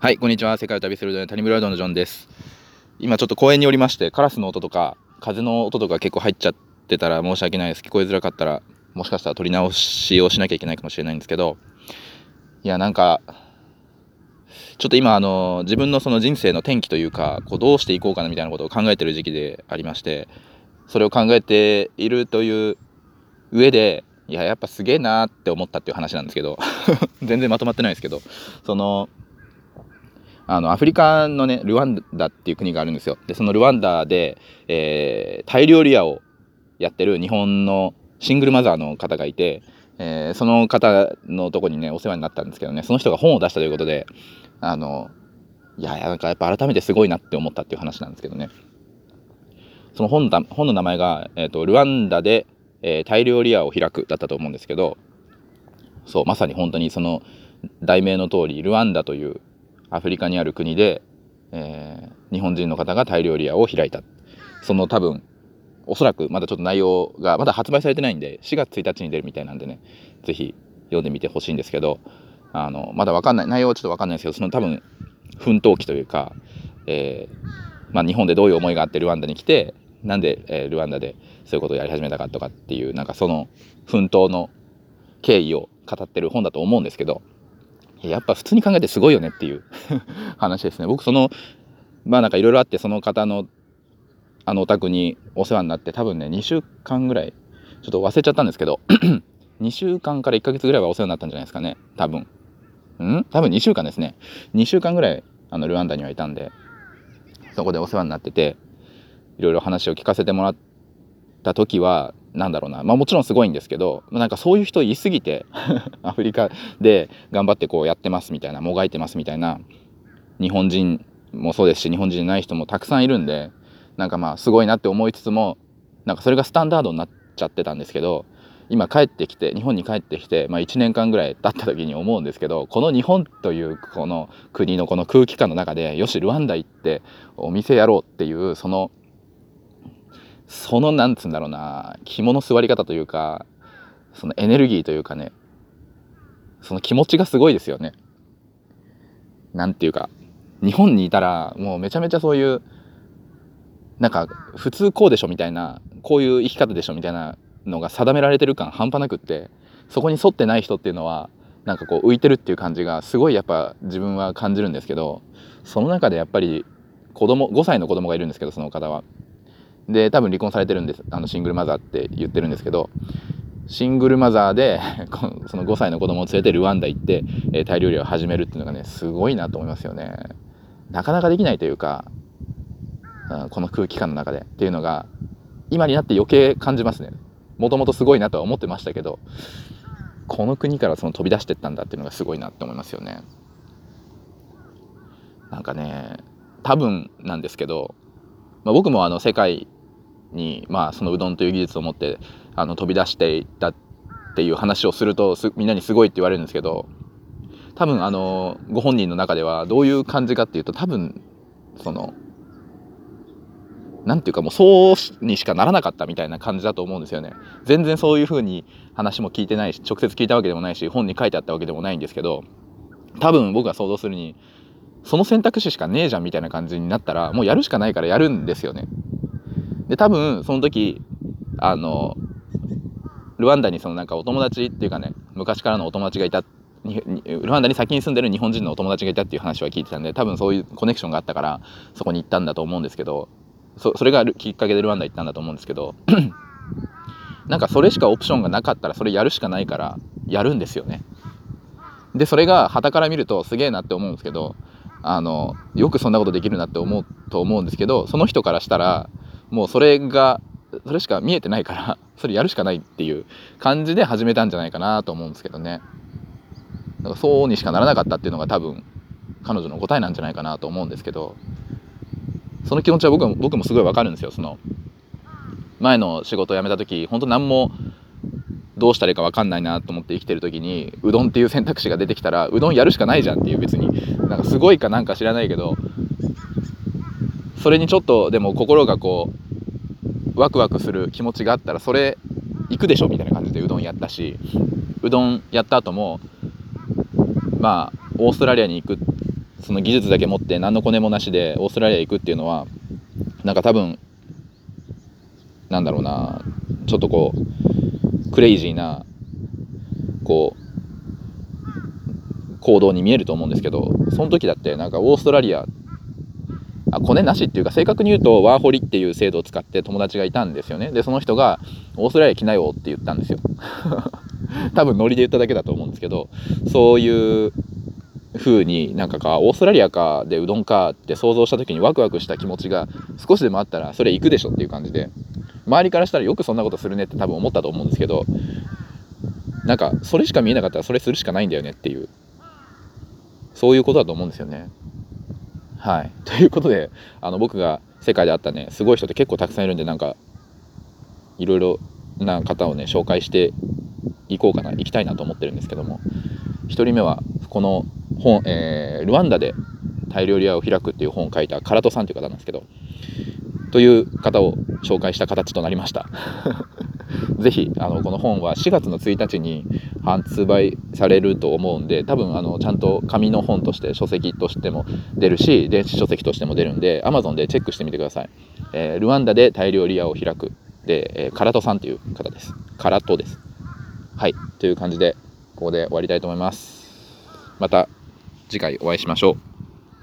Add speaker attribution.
Speaker 1: はい、こんにちは。世界を旅する谷村うどんのジョンです。今ちょっと公園におりまして、カラスの音とか、風の音とか結構入っちゃってたら申し訳ないです。聞こえづらかったら、もしかしたら撮り直しをしなきゃいけないかもしれないんですけど、いや、なんか、ちょっと今、あの、自分のその人生の転機というか、こうどうしていこうかなみたいなことを考えてる時期でありまして、それを考えているという上で、いや、やっぱすげえなーって思ったっていう話なんですけど、全然まとまってないですけど、その、あのアフリカのねルワンダっていう国があるんですよ。でそのルワンダで、えータイ料理屋をやってる日本のシングルマザーの方がいて、えーその方のとこにねお世話になったんですけどねその人が本を出したということであのいやいやなんかやっぱ改めてすごいなって思ったっていう話なんですけどね。その本だ本の名前が、えーと「ルワンダで、えータイ料理屋を開く」だったと思うんですけどそうまさに本当にその題名の通りルワンダというアフリカにある国で、えー日本人の方がタイ料理屋を開いた。その多分おそらくまだちょっと内容がまだ発売されてないんで4月1日に出るみたいなんでねぜひ読んでみてほしいんですけどあのまだ分かんない内容はちょっと分かんないですけどその多分奮闘期というか、えーまあ、日本でどういう思いがあってルワンダに来てなんで、えールワンダでそういうことをやり始めたかとかっていうなんかその奮闘の経緯を語ってる本だと思うんですけどやっぱ普通に考えてすごいよねっていう 話ですね。僕そのまあなんかいろいろあってその方のあのお宅にお世話になって多分ね2週間ぐらいちょっと忘れちゃったんですけど 2週間から1ヶ月ぐらいはお世話になったんじゃないですかね多分。ん？多分2週間ですね。2週間ぐらいあのルワンダにはいたんでそこでお世話になってていろいろ話を聞かせてもらった時はなんだろうな。まあもちろんすごいんですけどなんかそういう人いすぎて アフリカで頑張ってこうやってますみたいなもがいてますみたいな日本人もそうですし日本人じゃない人もたくさんいるんでなんかまあすごいなって思いつつもなんかそれがスタンダードになっちゃってたんですけど今帰ってきて日本に帰ってきて、まあ、1年間ぐらい経った時に思うんですけどこの日本というこの国のこの空気感の中でよしルワンダ行ってお店やろうっていうそのそのなんつうんだろうな肝の座り方というかそのエネルギーというかねその気持ちがすごいですよね。なんていうか日本にいたらもうめちゃめちゃそういうなんか普通こうでしょみたいなこういう生き方でしょみたいなのが定められてる感半端なくってそこに沿ってない人っていうのはなんかこう浮いてるっていう感じがすごいやっぱ自分は感じるんですけどその中でやっぱり子供5歳の子供がいるんですけどその方は。で多分離婚されてるんですあのシングルマザーって言ってるんですけどシングルマザーで その5歳の子供を連れてルワンダ行って、えータイ料理を始めるっていうのがねすごいなと思いますよね。なかなかできないというか、うんこの空気感の中でっていうのが今になって余計感じますね。もともとすごいなとは思ってましたけどこの国からその飛び出してったんだっていうのがすごいなって思いますよね。なんかね多分なんですけど、まあ、僕もあの世界に、まあ、そのうどんという技術を持ってあの飛び出していったっていう話をするとみんなにすごいって言われるんですけど多分あのご本人の中ではどういう感じかっていうと多分そのなんていうかもうそうにしかならなかったみたいな感じだと思うんですよね。全然そういうふうに話も聞いてないし直接聞いたわけでもないし本に書いてあったわけでもないんですけど多分僕が想像するにその選択肢しかねえじゃんみたいな感じになったらもうやるしかないからやるんですよね。で多分その時あのルワンダにそのなんかお友達っていうかね昔からのお友達がいたルワンダに先に住んでる日本人のお友達がいたっていう話は聞いてたんで多分そういうコネクションがあったからそこに行ったんだと思うんですけどそそれがきっかけでルワンダ行ったんだと思うんですけど なんかそれしかオプションがなかったらそれやるしかないからやるんですよね。でそれが傍から見るとすげえなって思うんですけどあのよくそんなことできるなって思うと思うんですけどその人からしたらもうそれがそれしか見えてないから それやるしかないっていう感じで始めたんじゃないかなと思うんですけどね。だからそうにしかならなかったっていうのが多分彼女の答えなんじゃないかなと思うんですけどその気持ちは僕も僕もすごいわかるんですよ。その前の仕事を辞めた時本当何もどうしたらいいか分かんないなと思って生きてる時にうどんっていう選択肢が出てきたらうどんやるしかないじゃんっていう別になんかすごいかなんか知らないけどそれにちょっとでも心がこうワクワクする気持ちがあったらそれ行くでしょみたいな感じでうどんやったしうどんやった後もまあオーストラリアに行くその技術だけ持って何のコネもなしでオーストラリア行くっていうのはなんか多分なんだろうなちょっとこうクレイジーなこう行動に見えると思うんですけどその時だってなんかオーストラリアあコネなしっていうか正確に言うとワーホリっていう制度を使って友達がいたんですよねでその人が「オーストラリア来なよ」って言ったんですよ多分ノリで言っただけだと思うんですけどそういう風になんかかオーストラリアかでうどんかって想像した時にワクワクした気持ちが少しでもあったらそれ行くでしょっていう感じで周りからしたらよくそんなことするねって多分思ったと思うんですけどなんかそれしか見えなかったらそれするしかないんだよねっていうそういうことだと思うんですよね。はい、ということであの僕が世界で会ったねすごい人って結構たくさんいるんでなんかいろいろな方をね紹介していこうかな行きたいなと思ってるんですけども。1人目はこの本、えー、ルワンダでタイ料理屋を開くっていう本を書いた唐戸さんという方なんですけどという方を紹介した形となりました。ぜひあのこの本は4月の1日に発売されると思うんで多分あのちゃんと紙の本として書籍としても出るし電子書籍としても出るんで Amazon でチェックしてみてください、えー、ルワンダでタイ料理屋を開くで、えー、カラトさんという方です。カラトです。はい。という感じでここで終わりたいと思います。また次回お会いしましょう。